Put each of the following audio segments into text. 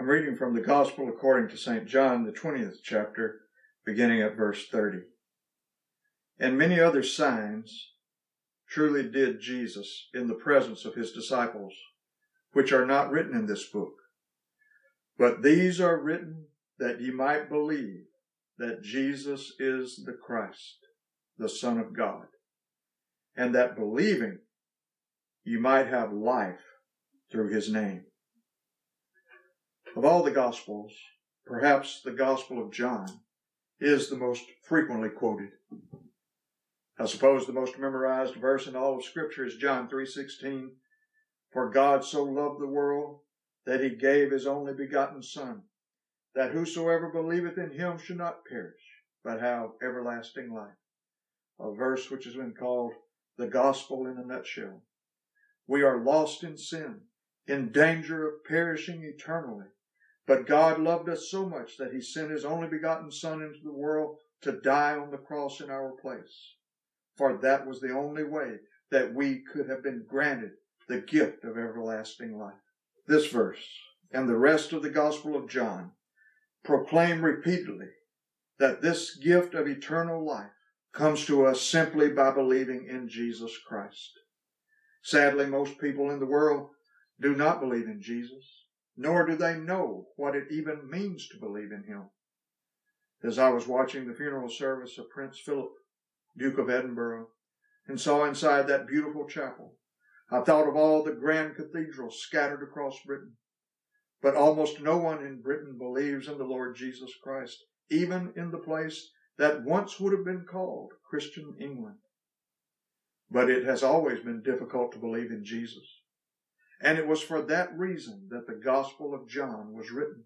I'm reading from the Gospel according to St. John, the 20th chapter, beginning at verse 30. And many other signs truly did Jesus in the presence of his disciples, which are not written in this book. But these are written that ye might believe that Jesus is the Christ, the Son of God, and that believing you might have life through his name. Of all the Gospels, perhaps the Gospel of John is the most frequently quoted. I suppose the most memorized verse in all of Scripture is John 3:16, "For God so loved the world that he gave his only begotten Son, that whosoever believeth in him should not perish, but have everlasting life." A verse which has been called the gospel in a nutshell. We are lost in sin, in danger of perishing eternally. But God loved us so much that he sent his only begotten Son into the world to die on the cross in our place. For that was the only way that we could have been granted the gift of everlasting life. This verse and the rest of the Gospel of John proclaim repeatedly that this gift of eternal life comes to us simply by believing in Jesus Christ. Sadly, most people in the world do not believe in Jesus, nor do they know what it even means to believe in him. As I was watching the funeral service of Prince Philip, Duke of Edinburgh, and saw inside that beautiful chapel, I thought of all the grand cathedrals scattered across Britain. But almost no one in Britain believes in the Lord Jesus Christ, even in the place that once would have been called Christian England. But it has always been difficult to believe in Jesus. And it was for that reason that the Gospel of John was written.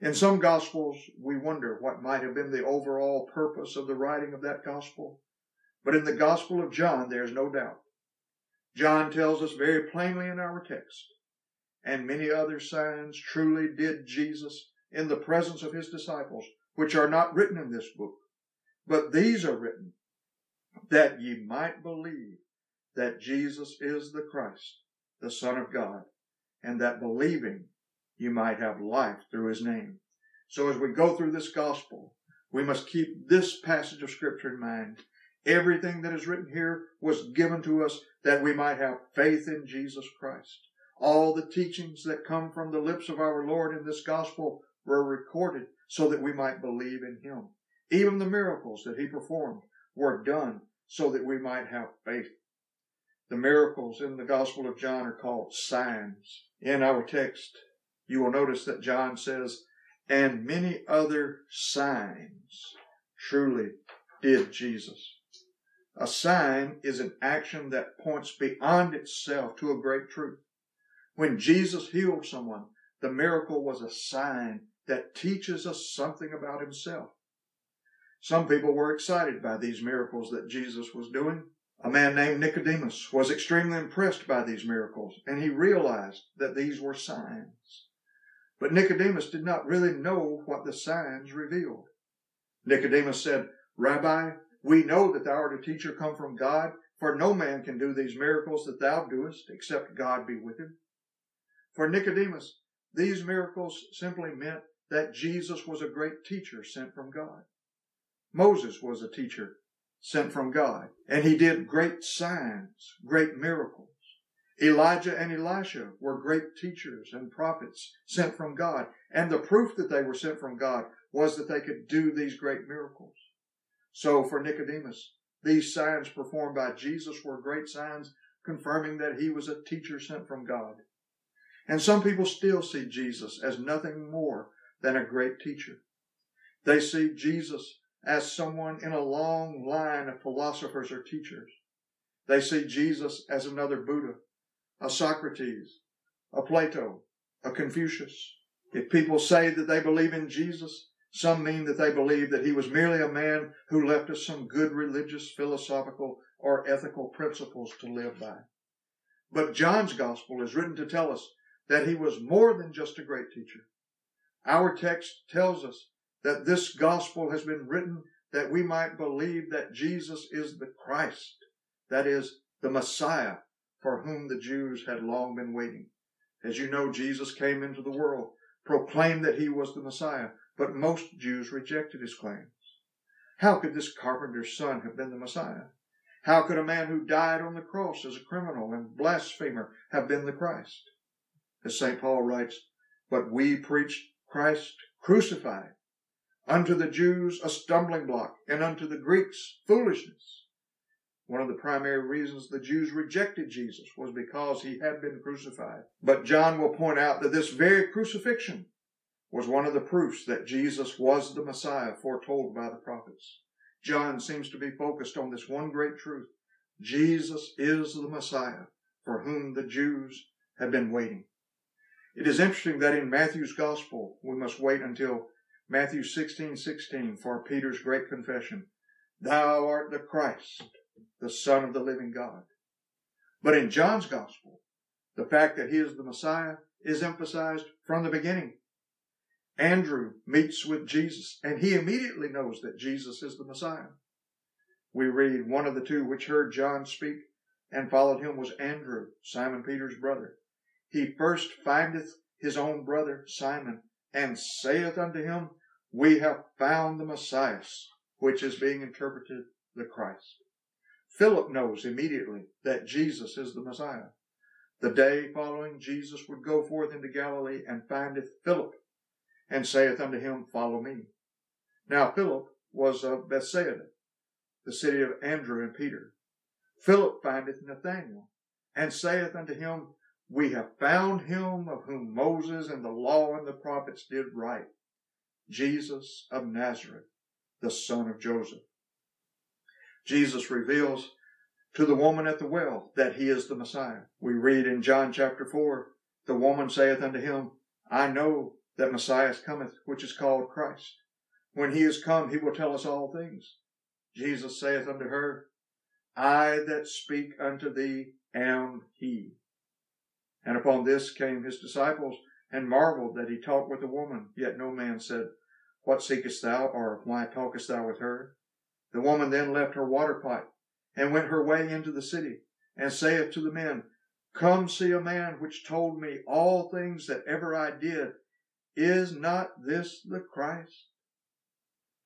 In some Gospels, we wonder what might have been the overall purpose of the writing of that Gospel. But in the Gospel of John, there's no doubt. John tells us very plainly in our text, and many other signs truly did Jesus in the presence of his disciples, which are not written in this book. But these are written that ye might believe that Jesus is the Christ, the Son of God, and that believing you might have life through his name. So as we go through this gospel, we must keep this passage of scripture in mind. Everything that is written here was given to us that we might have faith in Jesus Christ. All the teachings that come from the lips of our Lord in this gospel were recorded so that we might believe in him. Even the miracles that he performed were done so that we might have faith. The miracles in the Gospel of John are called signs. In our text, you will notice that John says, and many other signs truly did Jesus. A sign is an action that points beyond itself to a great truth. When Jesus healed someone, the miracle was a sign that teaches us something about himself. Some people were excited by these miracles that Jesus was doing. A man named Nicodemus was extremely impressed by these miracles, and he realized that these were signs. But Nicodemus did not really know what the signs revealed. Nicodemus said, Rabbi, we know that thou art a teacher come from God, for no man can do these miracles that thou doest, except God be with him. For Nicodemus, these miracles simply meant that Jesus was a great teacher sent from God. Moses was a teacher sent from God, and he did great signs, great miracles. Elijah and Elisha were great teachers and prophets sent from God, and the proof that they were sent from God was that they could do these great miracles. So for Nicodemus, these signs performed by Jesus were great signs confirming that he was a teacher sent from God. And some people still see Jesus as nothing more than a great teacher. They see Jesus as someone in a long line of philosophers or teachers. They see Jesus as another Buddha, a Socrates, a Plato, a Confucius. If people say that they believe in Jesus, some mean that they believe that he was merely a man who left us some good religious, philosophical, or ethical principles to live by. But John's gospel is written to tell us that he was more than just a great teacher. Our text tells us that this gospel has been written that we might believe that Jesus is the Christ, that is, the Messiah for whom the Jews had long been waiting. As you know, Jesus came into the world proclaimed that he was the Messiah, but most Jews rejected his claims. How could this carpenter's son have been the Messiah? How could a man who died on the cross as a criminal and blasphemer have been the Christ? As St. Paul writes, But we preach Christ crucified, unto the Jews a stumbling block, and unto the Greeks foolishness. One of the primary reasons the Jews rejected Jesus was because he had been crucified. But John will point out that this very crucifixion was one of the proofs that Jesus was the Messiah foretold by the prophets. John seems to be focused on this one great truth. Jesus is the Messiah for whom the Jews have been waiting. It is interesting that in Matthew's gospel, we must wait until Matthew 16, 16 for Peter's great confession. Thou art the Christ, the Son of the living God. But in John's gospel, the fact that he is the Messiah is emphasized from the beginning. Andrew meets with Jesus, and he immediately knows that Jesus is the Messiah. We read, One of the two which heard John speak and followed him was Andrew, Simon Peter's brother. He first findeth his own brother Simon, and saith unto him, We have found the Messiah, which is being interpreted the Christ. Philip knows immediately that Jesus is the Messiah. The day following, Jesus would go forth into Galilee and findeth Philip and saith unto him, Follow me. Now Philip was of Bethsaida, the city of Andrew and Peter. Philip findeth Nathanael, and saith unto him, We have found him of whom Moses and the law and the prophets did write, Jesus of Nazareth, the son of Joseph. Jesus reveals to the woman at the well that he is the Messiah. We read in John chapter 4, the woman saith unto him, I know that Messiah cometh, which is called Christ. When he is come, he will tell us all things. Jesus saith unto her, I that speak unto thee am he. And upon this came his disciples and marveled that he talked with a woman. Yet no man said, What seekest thou, or why talkest thou with her? The woman then left her water pipe, and went her way into the city and saith to the men, Come see a man which told me all things that ever I did. Is not this the Christ?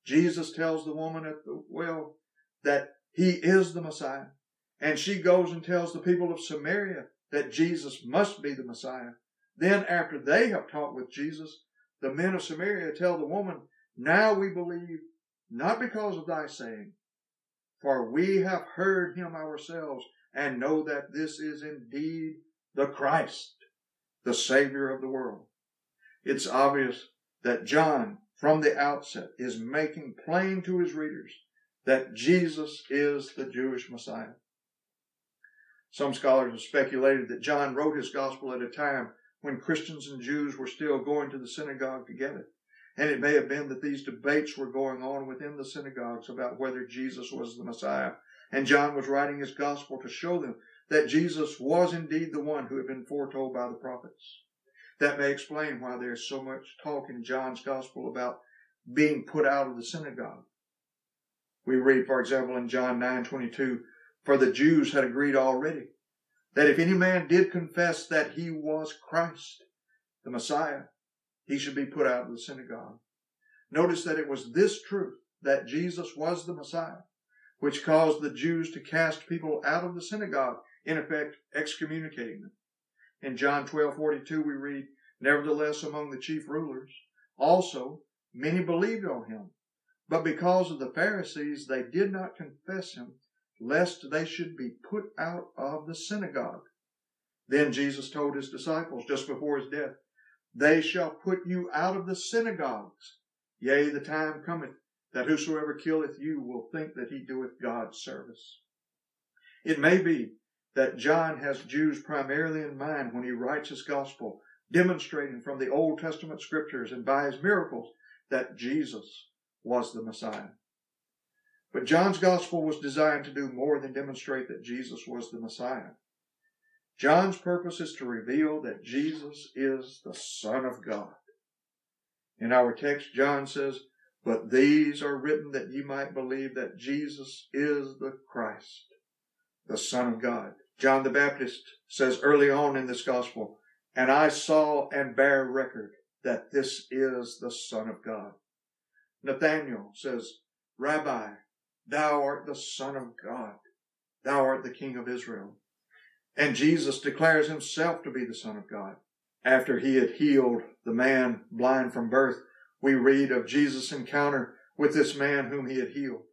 Jesus tells the woman at the well that he is the Messiah. And she goes and tells the people of Samaria that Jesus must be the Messiah. Then, after they have talked with Jesus, the men of Samaria tell the woman, Now we believe, not because of thy saying, for we have heard him ourselves and know that this is indeed the Christ, the Savior of the world it's obvious that John, from the outset, is making plain to his readers that Jesus is the Jewish Messiah. Some scholars have speculated that John wrote his gospel at a time when Christians and Jews were still going to the synagogue together. And it may have been that these debates were going on within the synagogues about whether Jesus was the Messiah. And John was writing his gospel to show them that Jesus was indeed the one who had been foretold by the prophets. That may explain why there's so much talk in John's gospel about being put out of the synagogue. We read, for example, in John 9:22, for the Jews had agreed already that if any man did confess that he was Christ, the Messiah, he should be put out of the synagogue. Notice that it was this truth that Jesus was the Messiah, which caused the Jews to cast people out of the synagogue, in effect excommunicating them. In John 12:42 we read, "Nevertheless among the chief rulers also many believed on him, but because of the Pharisees they did not confess him, lest they should be put out of the synagogue." Then Jesus told his disciples just before his death, "They shall put you out of the synagogues. Yea, the time cometh that whosoever killeth you will think that he doeth God service." It may be that John has Jews primarily in mind when he writes his gospel, demonstrating from the Old Testament scriptures and by his miracles that Jesus was the Messiah. But John's gospel was designed to do more than demonstrate that Jesus was the Messiah. John's purpose is to reveal that Jesus is the Son of God. In our text, John says, But these are written that ye might believe that Jesus is the Christ, the Son of God. John the Baptist says early on in this gospel, and I saw and bear record that this is the Son of God. Nathanael says, Rabbi, thou art the Son of God. Thou art the King of Israel. And Jesus declares himself to be the Son of God. After he had healed the man blind from birth, we read of Jesus' encounter with this man whom he had healed.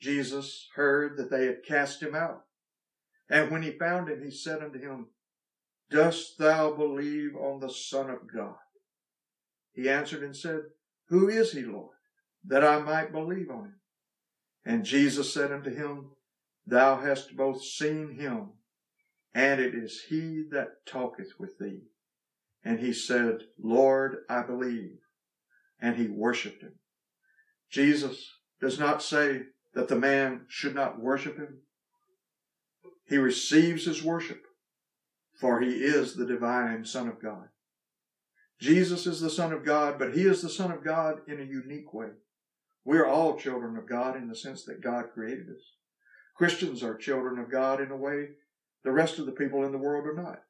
Jesus heard that they had cast him out. And when he found him, he said unto him, Dost thou believe on the Son of God? He answered and said, Who is he, Lord, that I might believe on him? And Jesus said unto him, Thou hast both seen him, and it is he that talketh with thee. And he said, Lord, I believe. And he worshipped him. Jesus does not say that the man should not worship him. He receives his worship, for he is the divine Son of God. Jesus is the Son of God, but he is the Son of God in a unique way. We are all children of God in the sense that God created us. Christians are children of God in a way the rest of the people in the world are not.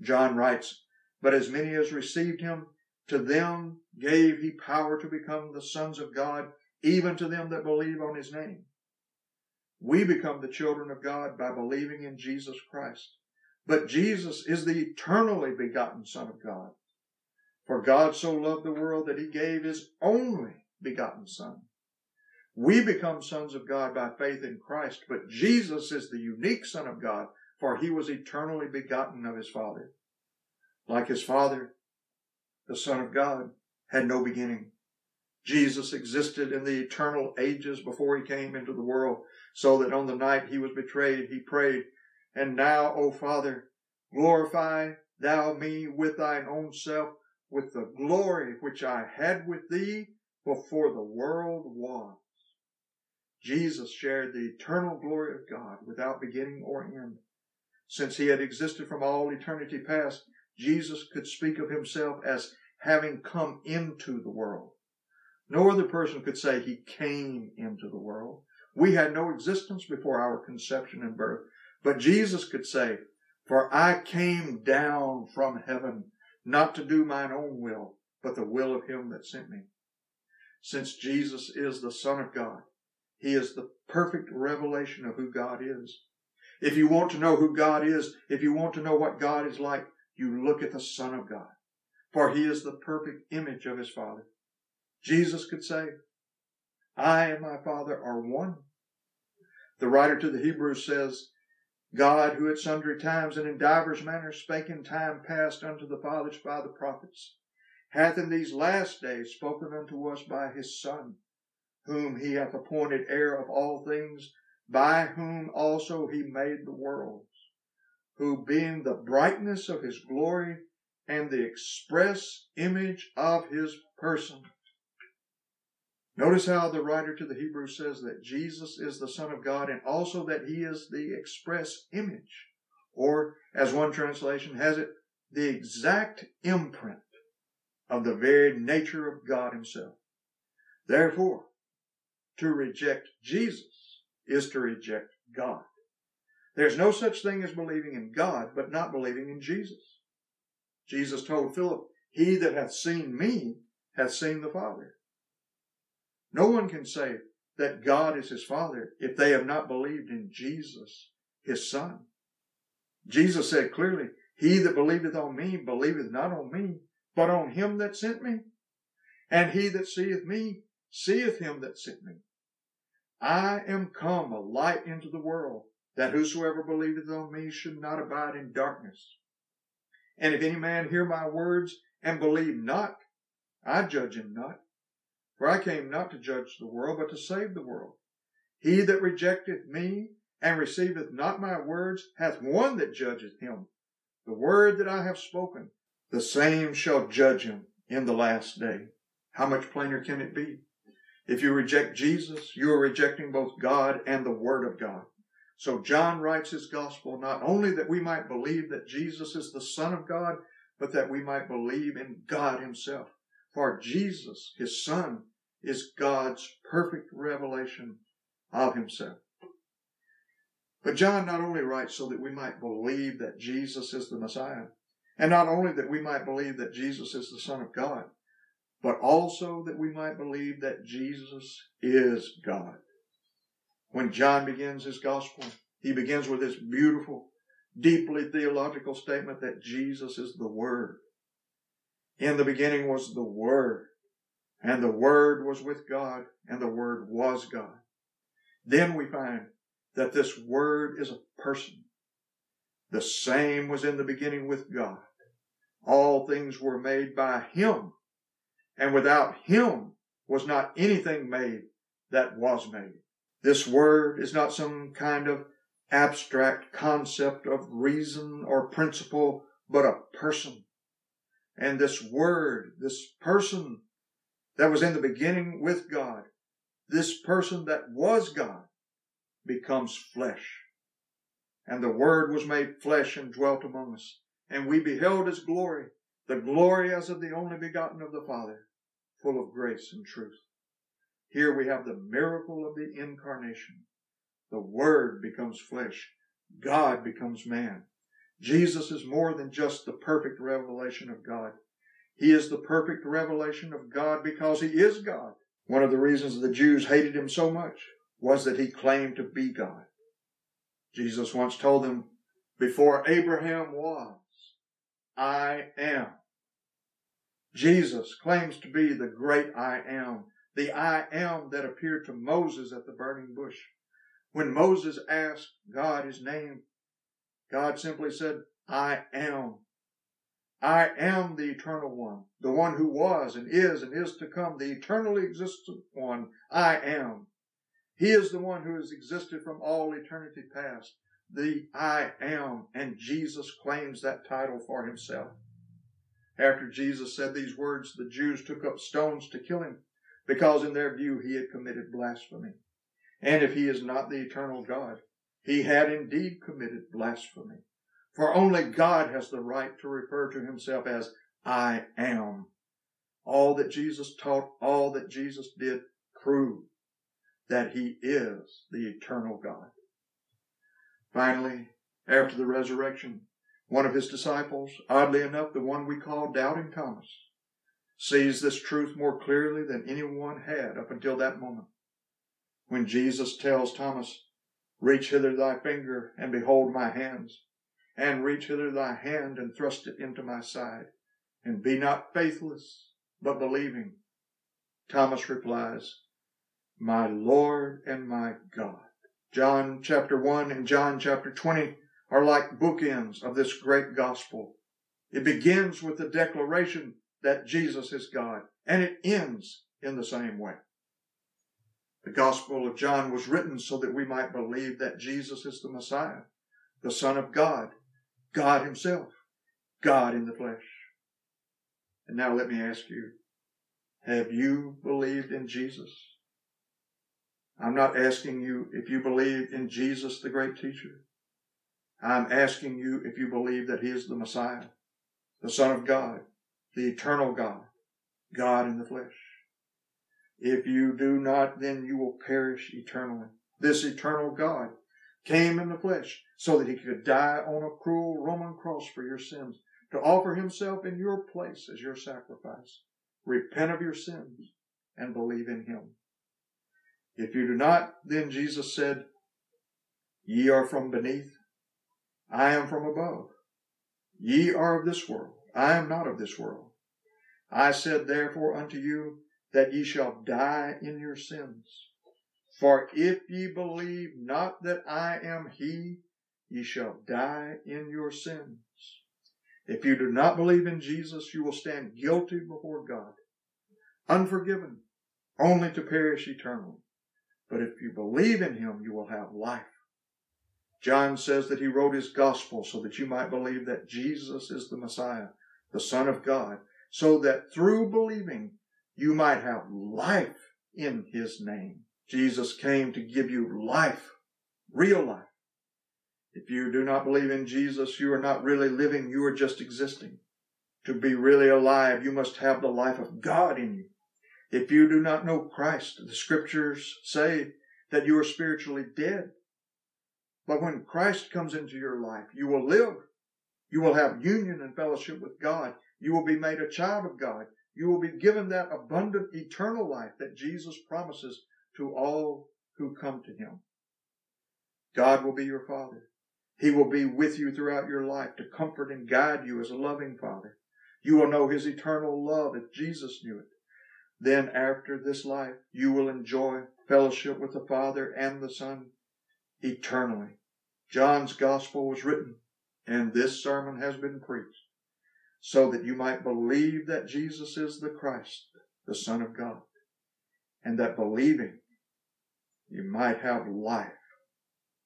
John writes, But as many as received him, to them gave he power to become the sons of God, even to them that believe on his name. We become the children of God by believing in Jesus Christ. But Jesus is the eternally begotten Son of God. For God so loved the world that he gave his only begotten Son. We become sons of God by faith in Christ, but Jesus is the unique Son of God, for he was eternally begotten of his Father. Like his Father, the Son of God had no beginning. Jesus existed in the eternal ages before he came into the world, so that on the night he was betrayed, he prayed, And now, O Father, glorify thou me with thine own self, with the glory which I had with thee before the world was. Jesus shared the eternal glory of God without beginning or end. Since he had existed from all eternity past, Jesus could speak of himself as having come into the world. No other person could say he came into the world. We had no existence before our conception and birth. But Jesus could say, For I came down from heaven, not to do mine own will, but the will of him that sent me. Since Jesus is the Son of God, he is the perfect revelation of who God is. If you want to know who God is, if you want to know what God is like, you look at the Son of God, for he is the perfect image of his Father. Jesus could say, I and my Father are one. The writer to the Hebrews says, God, who at sundry times and in divers manners spake in time past unto the fathers by the prophets, hath in these last days spoken unto us by his Son, whom he hath appointed heir of all things, by whom also he made the worlds, who being the brightness of his glory and the express image of his person, Notice how the writer to the Hebrews says that Jesus is the Son of God and also that he is the express image, or as one translation has it, the exact imprint of the very nature of God himself. Therefore, to reject Jesus is to reject God. There's no such thing as believing in God, but not believing in Jesus. Jesus told Philip, He that hath seen me hath seen the Father. No one can say that God is his Father if they have not believed in Jesus, his Son. Jesus said clearly, He that believeth on me believeth not on me, but on him that sent me. And he that seeth me seeth him that sent me. I am come a light into the world, that whosoever believeth on me should not abide in darkness. And if any man hear my words and believe not, I judge him not. For I came not to judge the world, but to save the world. He that rejecteth me and receiveth not my words hath one that judgeth him. The word that I have spoken, the same shall judge him in the last day. How much plainer can it be? If you reject Jesus, you are rejecting both God and the Word of God. So John writes his gospel not only that we might believe that Jesus is the Son of God, but that we might believe in God Himself. For Jesus, his son, is God's perfect revelation of himself. But John not only writes so that we might believe that Jesus is the Messiah, And not only that we might believe that Jesus is the Son of God, but also that we might believe that Jesus is God. When John begins his gospel, he begins with this beautiful, deeply theological statement that Jesus is the Word. In the beginning was the Word, and the Word was with God, and the Word was God. Then we find that this Word is a person. The same was in the beginning with God. All things were made by Him, and without Him was not anything made that was made. This Word is not some kind of abstract concept of reason or principle, but a person. And this Word, this person that was in the beginning with God, this person that was God, becomes flesh. And the Word was made flesh and dwelt among us. And we beheld His glory, the glory as of the only begotten of the Father, full of grace and truth. Here we have the miracle of the incarnation. The Word becomes flesh. God becomes man. Jesus is more than just the perfect revelation of God. He is the perfect revelation of God because He is God. One of the reasons the Jews hated Him so much was that He claimed to be God. Jesus once told them, before Abraham was, I am. Jesus claims to be the great I am, the I am that appeared to Moses at the burning bush. When Moses asked God his name, God simply said, I am. I am the eternal one, the one who was and is and is to come, the eternally existent one. I am. He is the one who has existed from all eternity past, the I am, and Jesus claims that title for himself. After Jesus said these words, the Jews took up stones to kill him, because in their view he had committed blasphemy. And if he is not the eternal God, he had indeed committed blasphemy. For only God has the right to refer to himself as I am. All that Jesus taught, all that Jesus did prove that he is the eternal God. Finally, after the resurrection, one of his disciples, oddly enough, the one we call Doubting Thomas, sees this truth more clearly than anyone had up until that moment. When Jesus tells Thomas, Reach hither thy finger and behold my hands, and reach hither thy hand and thrust it into my side, and be not faithless, but believing. Thomas replies, My Lord and my God. John chapter 1 and John chapter 20 are like bookends of this great gospel. It begins with the declaration that Jesus is God, and it ends in the same way. The Gospel of John was written so that we might believe that Jesus is the Messiah, the Son of God, God Himself, God in the flesh. And now let me ask you, have you believed in Jesus? I'm not asking you if you believe in Jesus, the great teacher. I'm asking you if you believe that He is the Messiah, the Son of God, the eternal God, God in the flesh. If you do not, then you will perish eternally. This eternal God came in the flesh so that He could die on a cruel Roman cross for your sins, to offer Himself in your place as your sacrifice. Repent of your sins and believe in Him. If you do not, then Jesus said, Ye are from beneath, I am from above. Ye are of this world, I am not of this world. I said therefore unto you that ye shall die in your sins. For if ye believe not that I am He, ye shall die in your sins. If you do not believe in Jesus, you will stand guilty before God, unforgiven, only to perish eternally. But if you believe in Him, you will have life. John says that he wrote his gospel so that you might believe that Jesus is the Messiah, the Son of God, so that through believing you might have life in his name. Jesus came to give you life, real life. If you do not believe in Jesus, you are not really living, you are just existing. To be really alive, you must have the life of God in you. If you do not know Christ, the scriptures say that you are spiritually dead. But when Christ comes into your life, you will live. You will have union and fellowship with God. You will be made a child of God. You will be given that abundant eternal life that Jesus promises to all who come to him. God will be your Father. He will be with you throughout your life to comfort and guide you as a loving Father. You will know His eternal love as Jesus knew it. Then after this life, you will enjoy fellowship with the Father and the Son eternally. John's Gospel was written, and this sermon has been preached, so that you might believe that Jesus is the Christ, the Son of God, and that believing you might have life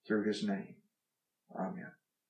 through his name. Amen.